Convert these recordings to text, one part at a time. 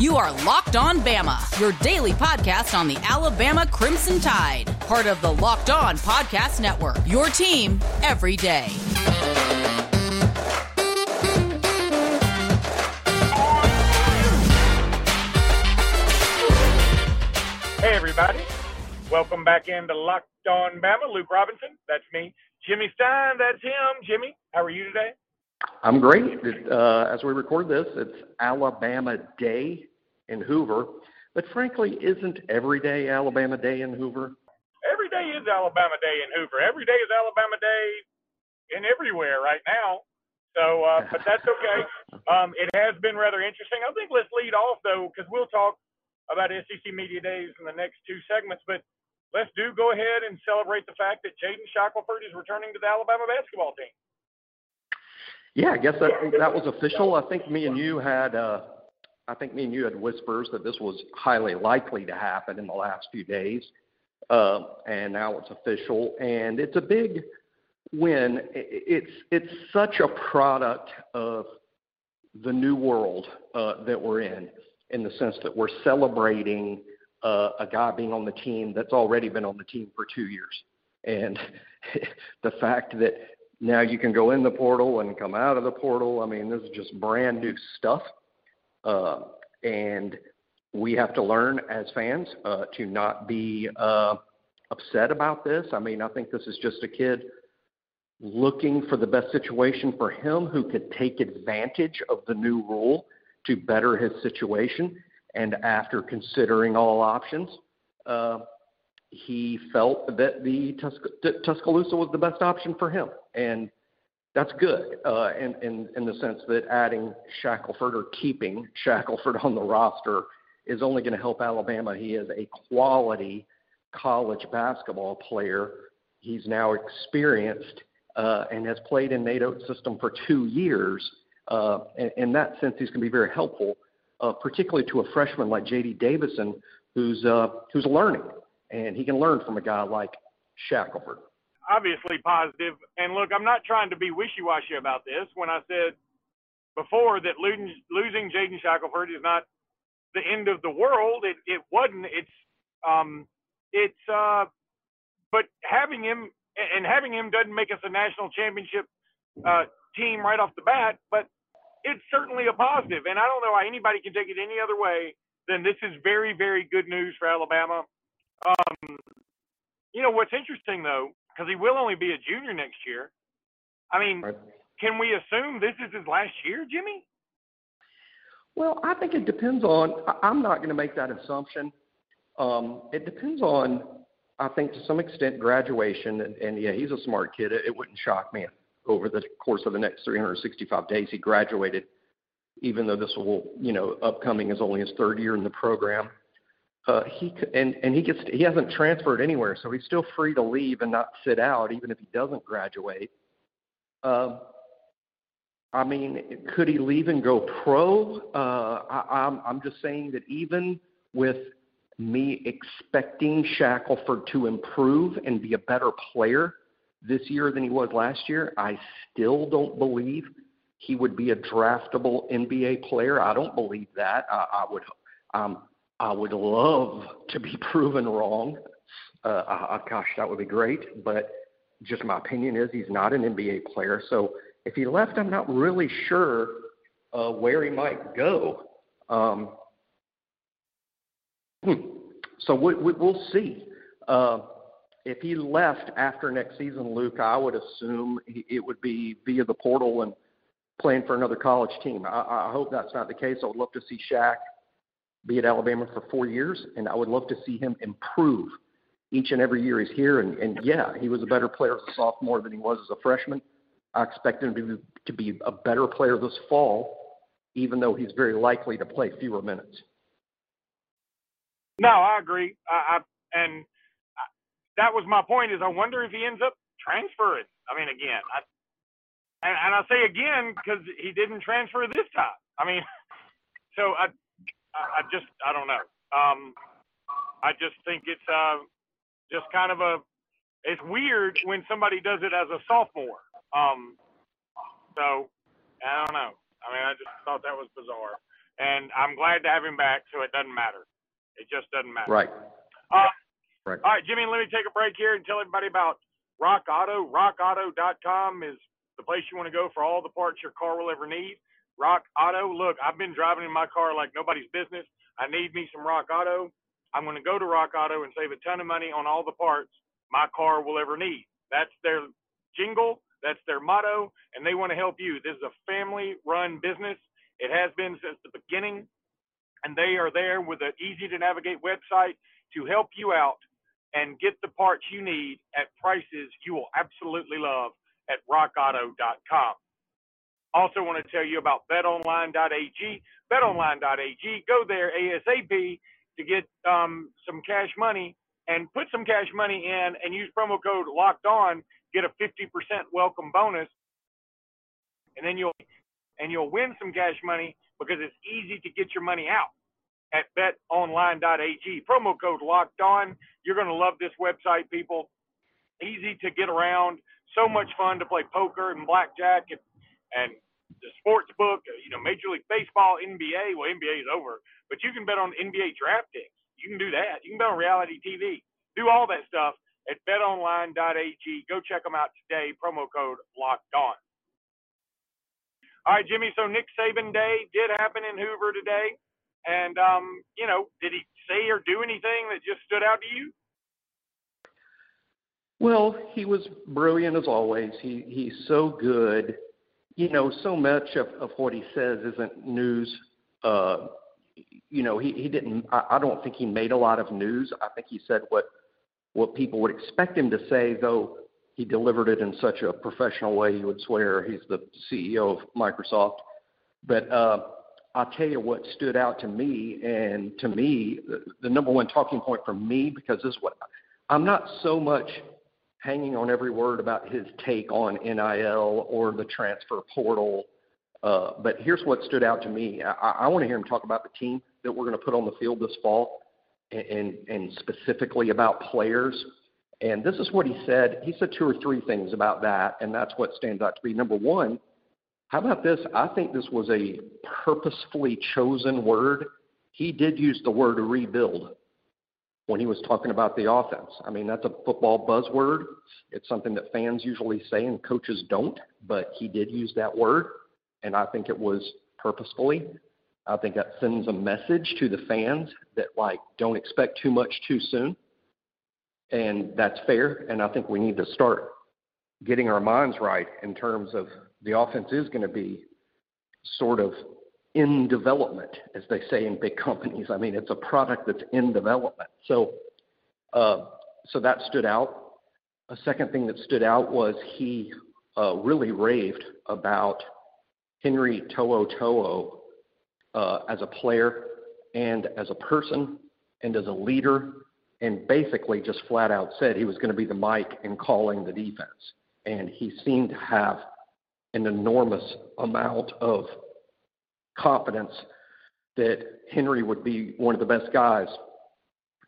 You are Locked On Bama, your daily podcast on the Alabama Crimson Tide, part of the Locked On Podcast Network. Your team every day. Hey, everybody. Welcome back into Locked On Bama. Luke Robinson, that's me. Jimmy Stein, that's him. Jimmy, how are you today? I'm great. Uh, as we record this, it's Alabama Day in Hoover. But frankly, isn't every day Alabama Day in Hoover? Every day is Alabama Day in Hoover. Every day is Alabama Day in everywhere right now. So, uh, but that's okay. Um, it has been rather interesting. I think let's lead off though, because we'll talk about SEC Media Days in the next two segments. But let's do go ahead and celebrate the fact that Jaden Shackelford is returning to the Alabama basketball team. Yeah, I guess that that was official. I think me and you had uh, I think me and you had whispers that this was highly likely to happen in the last few days, uh, and now it's official, and it's a big win. It's it's such a product of the new world uh, that we're in, in the sense that we're celebrating uh, a guy being on the team that's already been on the team for two years, and the fact that now you can go in the portal and come out of the portal. I mean, this is just brand new stuff. Uh, and we have to learn as fans uh, to not be uh, upset about this. I mean, I think this is just a kid looking for the best situation for him who could take advantage of the new rule to better his situation. And after considering all options, uh, he felt that the Tusc- Tuscaloosa was the best option for him. And that's good uh, in, in, in the sense that adding Shackelford or keeping Shackelford on the roster is only going to help Alabama. He is a quality college basketball player. He's now experienced uh, and has played in Nate Oats' system for two years. Uh, in, in that sense, he's going to be very helpful, uh, particularly to a freshman like J.D. Davison, who's uh, who's learning, and he can learn from a guy like Shackelford obviously positive. And look, I'm not trying to be wishy-washy about this. When I said before that losing, losing Jaden Shackelford is not the end of the world, it, it wasn't. It's um, it's uh, but having him and having him doesn't make us a national championship uh, team right off the bat, but it's certainly a positive. And I don't know how anybody can take it any other way than this is very, very good news for Alabama. Um, you know what's interesting though because he will only be a junior next year. I mean, right. can we assume this is his last year, Jimmy? Well, I think it depends on. I'm not going to make that assumption. Um, it depends on, I think, to some extent, graduation. And, and yeah, he's a smart kid. It, it wouldn't shock me if over the course of the next 365 days he graduated, even though this will, you know, upcoming is only his third year in the program uh, he and and he gets he hasn't transferred anywhere, so he's still free to leave and not sit out, even if he doesn't graduate. Uh, I mean, could he leave and go pro? Uh, I, I'm I'm just saying that even with me expecting Shackelford to improve and be a better player this year than he was last year, I still don't believe he would be a draftable NBA player. I don't believe that. I, I would. Um, I would love to be proven wrong. Uh, I, gosh, that would be great. But just my opinion is he's not an NBA player. So if he left, I'm not really sure uh, where he might go. Um, hmm. So we, we, we'll see. Uh, if he left after next season, Luke, I would assume it would be via the portal and playing for another college team. I, I hope that's not the case. I would love to see Shaq be at Alabama for four years, and I would love to see him improve each and every year he's here. And, and yeah, he was a better player as a sophomore than he was as a freshman. I expect him to be, to be a better player this fall, even though he's very likely to play fewer minutes. No, I agree. I, I and I, that was my point. Is I wonder if he ends up transferring. I mean, again, I, and, and I say again because he didn't transfer this time. I mean, so I I, I just I don't know. Um, I just think it's uh, just kind of a it's weird when somebody does it as a sophomore. Um, so I don't know. I mean, I just thought that was bizarre. and I'm glad to have him back. So it doesn't matter. It just doesn't matter. Right. Uh, right. All right, Jimmy. Let me take a break here and tell everybody about Rock Auto. RockAuto.com is the place you want to go for all the parts your car will ever need. Rock Auto. Look, I've been driving in my car like nobody's business. I need me some Rock Auto. I'm going to go to Rock Auto and save a ton of money on all the parts my car will ever need. That's their jingle. That's their motto, and they want to help you. This is a family-run business. It has been since the beginning, and they are there with an easy-to-navigate website to help you out and get the parts you need at prices you will absolutely love at rockauto.com. Also, want to tell you about betonline.ag. Betonline.ag. Go there ASAP to get um, some cash money and put some cash money in and use promo code locked on get a 50% welcome bonus and then you'll and you'll win some cash money because it's easy to get your money out at betonline.ag promo code locked on you're going to love this website people easy to get around so much fun to play poker and blackjack and, and the sports book you know major league baseball nba well nba is over but you can bet on nba draft picks you can do that you can bet on reality tv do all that stuff at betonline.ag. Go check them out today. Promo code locked on. All right, Jimmy. So Nick Saban Day did happen in Hoover today, and um, you know, did he say or do anything that just stood out to you? Well, he was brilliant as always. He he's so good. You know, so much of, of what he says isn't news. Uh, you know, he, he didn't. I, I don't think he made a lot of news. I think he said what what people would expect him to say, though he delivered it in such a professional way, you would swear he's the CEO of Microsoft. But uh, I'll tell you what stood out to me, and to me, the, the number one talking point for me, because this is what I'm not so much hanging on every word about his take on NIL or the transfer portal. Uh, but here's what stood out to me. I, I want to hear him talk about the team that we're going to put on the field this fall and, and specifically about players. And this is what he said. He said two or three things about that, and that's what stands out to me. Number one, how about this? I think this was a purposefully chosen word. He did use the word rebuild when he was talking about the offense. I mean, that's a football buzzword. It's something that fans usually say and coaches don't, but he did use that word, and I think it was purposefully. I think that sends a message to the fans that like don't expect too much too soon. And that's fair. And I think we need to start getting our minds right in terms of the offense is going to be sort of in development, as they say in big companies. I mean, it's a product that's in development. So, uh, so that stood out. A second thing that stood out was he uh, really raved about Henry To'o To'o uh, as a player and as a person and as a leader, and basically just flat out said he was going to be the mic in calling the defense. And he seemed to have an enormous amount of confidence that Henry would be one of the best guys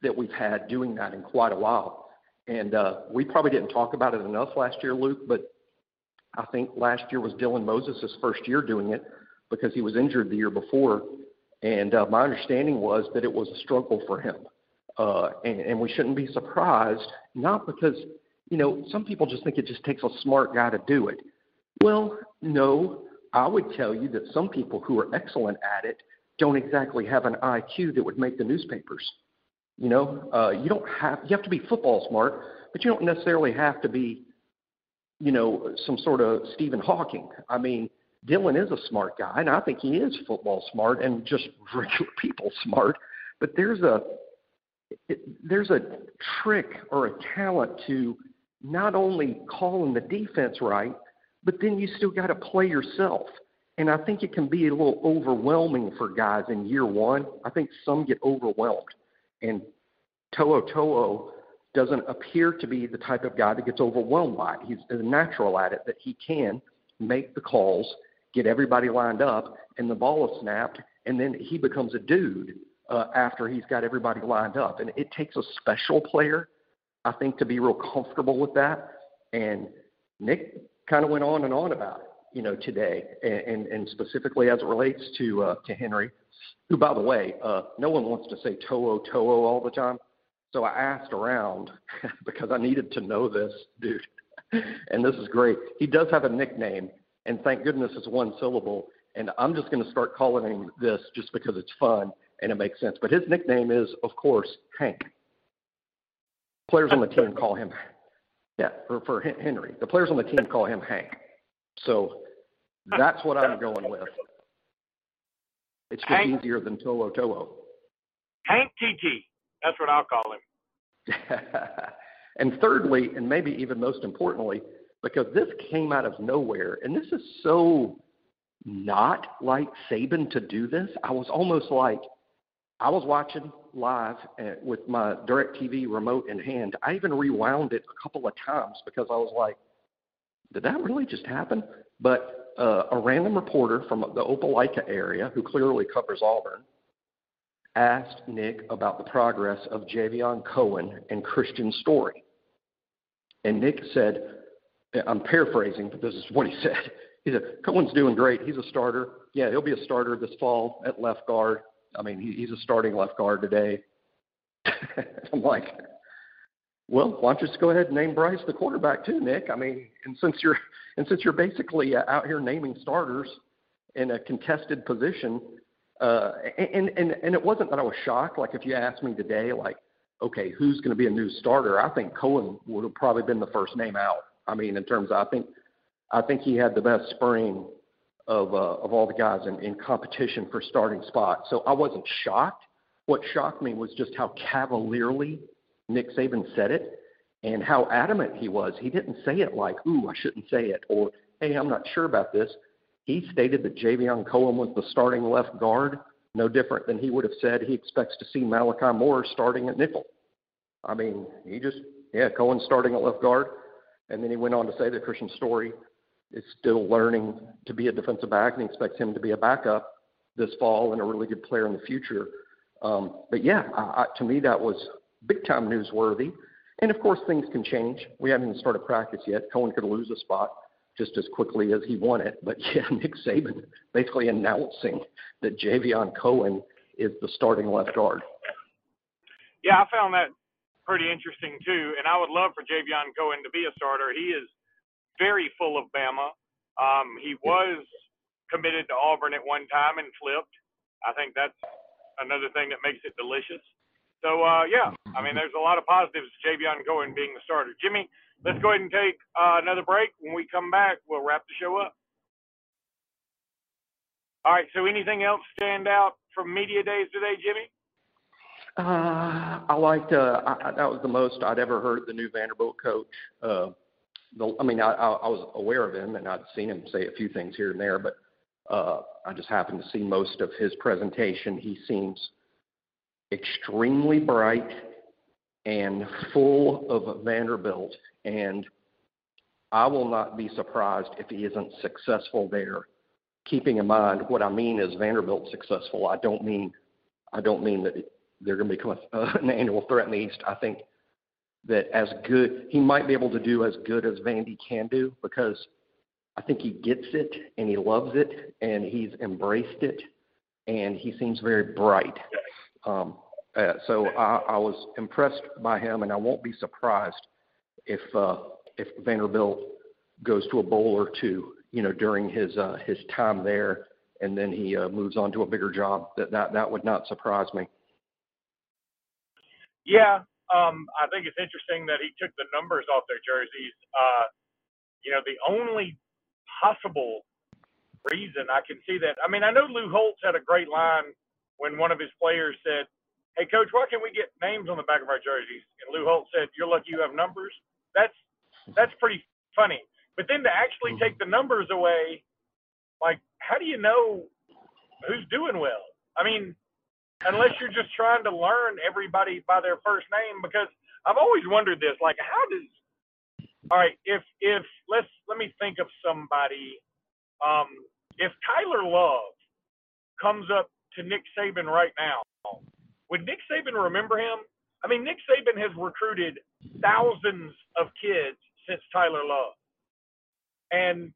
that we've had doing that in quite a while. And uh, we probably didn't talk about it enough last year, Luke, but I think last year was Dylan Moses' first year doing it because he was injured the year before. And uh, my understanding was that it was a struggle for him. Uh, and, and we shouldn't be surprised, not because, you know, some people just think it just takes a smart guy to do it. Well, no, I would tell you that some people who are excellent at it don't exactly have an IQ that would make the newspapers. You know, uh, you don't have you have to be football smart, but you don't necessarily have to be, you know, some sort of Stephen Hawking. I mean, Dylan is a smart guy, and I think he is football smart and just regular people smart. But there's a there's a trick or a talent to not only calling the defense right, but then you still got to play yourself. And I think it can be a little overwhelming for guys in year one. I think some get overwhelmed. And To'o To'o doesn't appear to be the type of guy that gets overwhelmed by it. He's a natural at it that he can make the calls get everybody lined up, and the ball is snapped, and then he becomes a dude uh, after he's got everybody lined up. And it takes a special player, I think, to be real comfortable with that. And Nick kind of went on and on about it. you know, today, and, and, and specifically as it relates to uh, to Henry, who, by the way, uh, no one wants to say To'o To'o all the time. So I asked around because I needed to know this dude, and this is great. He does have a nickname, and thank goodness it's one syllable. And I'm just going to start calling him this just because it's fun and it makes sense. But his nickname is, of course, Hank. Players on the team call him, yeah, for, for Henry. The players on the team call him Hank. So that's what I'm going with. It's just Hank, easier than To'o To'o. Hank TT. That's what I'll call him. and thirdly, and maybe even most importantly, because this came out of nowhere, and this is so not like Saban to do this. I was almost like, I was watching live uh, with my DirecTV remote in hand. I even rewound it a couple of times because I was like, did that really just happen? But uh, a random reporter from the Opelika area who clearly covers Auburn asked Nick about the progress of Javion Cohen and Kristian Story. And Nick said, I'm paraphrasing, but this is what he said. He said, Cohen's doing great. He's a starter. Yeah, he'll be a starter this fall at left guard. I mean, he, he's a starting left guard today. I'm like, well, why don't you just go ahead and name Bryce the quarterback too, Nick? I mean, and since you're and since you're basically uh, out here naming starters in a contested position, uh, and and and it wasn't that I was shocked. Like if you asked me today, like, okay, who's going to be a new starter? I think Cohen would have probably been the first name out. I mean, in terms of I think I think he had the best spring of uh, of all the guys in, in competition for starting spots. So I wasn't shocked. What shocked me was just how cavalierly Nick Saban said it and how adamant he was. He didn't say it like, "Ooh, I shouldn't say it," or "Hey, I'm not sure about this." He stated that Javion Cohen was the starting left guard, no different than he would have said he expects to see Malachi Moore starting at nickel. I mean, he just, yeah, Cohen starting at left guard, and then he went on to say that Kristian Story is still learning to be a defensive back, and expects him to be a backup this fall and a really good player in the future. Um, but yeah, I, I, to me that was big time newsworthy. And of course, things can change. We haven't even started practice yet. Cohen could lose a spot just as quickly as he won it. But yeah, Nick Saban basically announcing that Javion Cohen is the starting left guard. Yeah, I found that pretty interesting too. And I would love for Javion Cohen to be a starter. He is very full of Bama. Um, he was committed to Auburn at one time and flipped. I think that's another thing that makes it delicious. So uh, yeah, I mean, there's a lot of positives to Javion Cohen being the starter. Jimmy, let's go ahead and take uh, another break. When we come back, we'll wrap the show up. All right. So anything else stand out from media days today, Jimmy? Uh, I liked. Uh, I, that was the most I'd ever heard the new Vanderbilt coach. Uh, the, I mean, I, I was aware of him and I'd seen him say a few things here and there, but uh, I just happened to see most of his presentation. He seems extremely bright and full of Vanderbilt, and I will not be surprised if he isn't successful there. Keeping in mind, what I mean is Vanderbilt successful. I don't mean I don't mean that they're going to become an annual threat in the East. I think that as good he might be able to do as good as Vandy can do because I think he gets it and he loves it and he's embraced it and he seems very bright. Um, uh, so I, I was impressed by him and I won't be surprised if uh, if Vanderbilt goes to a bowl or two, you know, during his uh, his time there, and then he uh, moves on to a bigger job. That that that would not surprise me. Yeah, um, I think it's interesting that he took the numbers off their jerseys. Uh, you know, the only possible reason I can see that. I mean, I know Lou Holtz had a great line when one of his players said, "Hey, coach, why can't we get names on the back of our jerseys?" And Lou Holtz said, "You're lucky you have numbers." That's that's pretty funny. But then to actually take the numbers away, like, how do you know who's doing well? I mean, unless you're just trying to learn everybody by their first name. Because I've always wondered this, like, how does all right, if if let's let me think of somebody. Um, if Tyler Love comes up to Nick Saban right now, would Nick Saban remember him? I mean, Nick Saban has recruited thousands of kids since Tyler Love, and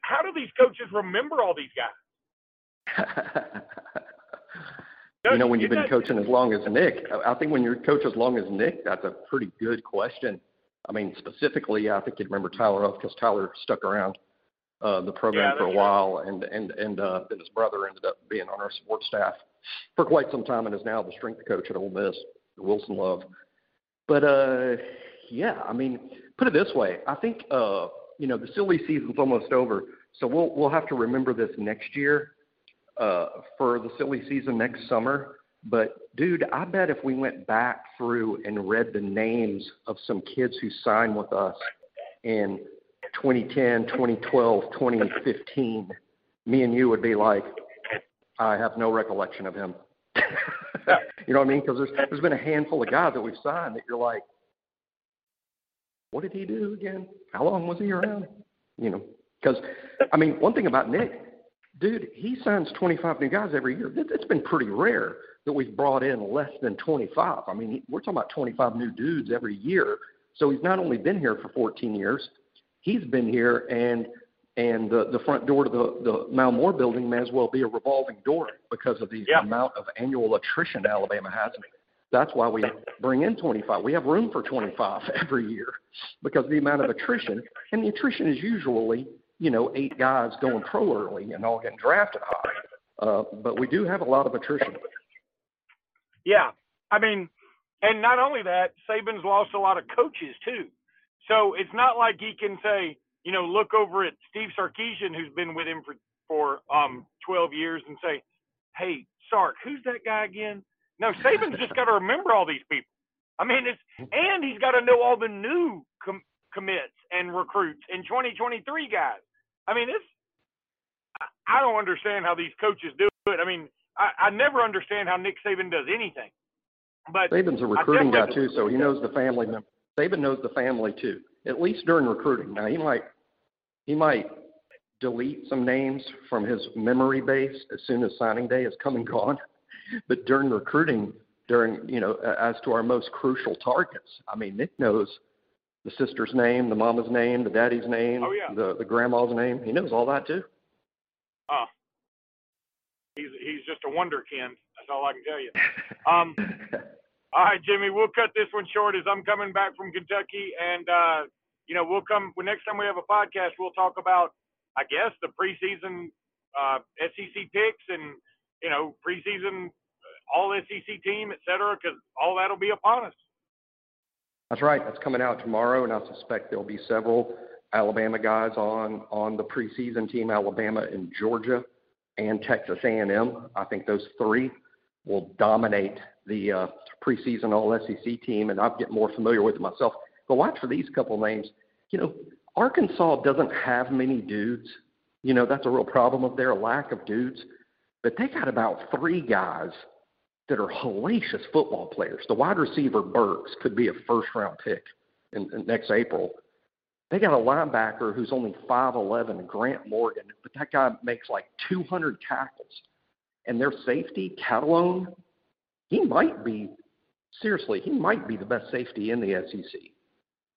how do these coaches remember all these guys? you know, when you've been coaching as long as Nick, I think when you're coach as long as Nick, that's a pretty good question. I mean, specifically, I think you'd remember Tyler Huff because Tyler stuck around uh, the program yeah, for a while, and and and uh, then his brother ended up being on our support staff for quite some time, and is now the strength coach at Ole Miss, Wilson Love. But uh, yeah, I mean, put it this way, I think uh, you know the silly season's almost over, so we'll we'll have to remember this next year uh, for the silly season next summer. But dude, I bet if we went back through and read the names of some kids who signed with us in 2010, 2012, 2015, me and you would be like, I have no recollection of him. you know what I mean? Because there's there's been a handful of guys that we've signed that you're like, what did he do again? How long was he around? You know, because I mean, one thing about Nick, dude, he signs 25 new guys every year. It's been pretty rare that we've brought in less than 25. I mean, we're talking about 25 new dudes every year. So he's not only been here for 14 years, he's been here and and the, the front door to the, the Mal Moore building may as well be a revolving door because of the yeah. amount of annual attrition Alabama has. That's why we bring in 25. We have room for 25 every year because of the amount of attrition. And the attrition is usually, you know, eight guys going pro early and all getting drafted high. Uh, but we do have a lot of attrition. Yeah. I mean, and not only that, Saban's lost a lot of coaches too. So it's not like he can say, you know, look over at Steve Sarkisian, who's been with him for for um 12 years, and say, hey, Sark, who's that guy again? No, Saban's just got to remember all these people. I mean, it's and he's got to know all the new com- commits and recruits and 2023 guys. I mean, it's I don't understand how these coaches do it. I mean, I, I never understand how Nick Saban does anything. But Saban's a recruiting guy too, so he knows the family member. Saban knows the family too, at least during recruiting. Now he might he might delete some names from his memory base as soon as signing day is come and gone, but during recruiting, during you know as to our most crucial targets, I mean Nick knows the sister's name, the mama's name, the daddy's name, oh, yeah. the the grandma's name. He knows all that too. Oh, he's he's just a wonderkind. That's all I can tell you. Um, all right, Jimmy, we'll cut this one short as I'm coming back from Kentucky, and uh, you know we'll come. Well, next time we have a podcast, we'll talk about, I guess, the preseason uh, SEC picks and you know preseason uh, all SEC team, et cetera, because all that'll be upon us. That's right. That's coming out tomorrow, and I suspect there'll be several Alabama guys on on the preseason team. Alabama and Georgia, and Texas A&M. I think those three will dominate the uh, preseason All SEC team, and I'll get more familiar with it myself. But watch for these couple names. You know, Arkansas doesn't have many dudes. You know, that's a real problem of their lack of dudes. But they got about three guys that are hellacious football players. The wide receiver Burks could be a first round pick in, in next April. They got a linebacker who's only 5'11, Grant Morgan, but that guy makes like 200 tackles. And their safety, Catalon, he might be seriously, he might be the best safety in the SEC.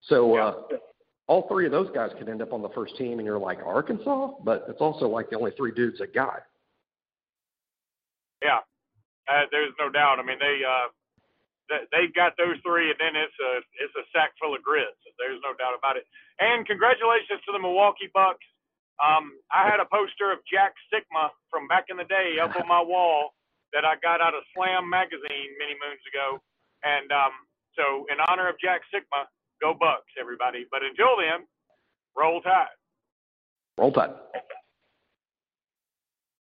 So uh, all three of those guys could end up on the first team, and you're like Arkansas, but it's also like the only three dudes that got. Uh, there's no doubt. I mean, they uh, they've got those three, and then it's a it's a sack full of grits. There's no doubt about it. And congratulations to the Milwaukee Bucks. Um, I had a poster of Jack Sikma from back in the day up on my wall that I got out of Slam magazine many moons ago. And um, so, in honor of Jack Sikma, go Bucks, everybody. But until then, roll tide. Roll tide.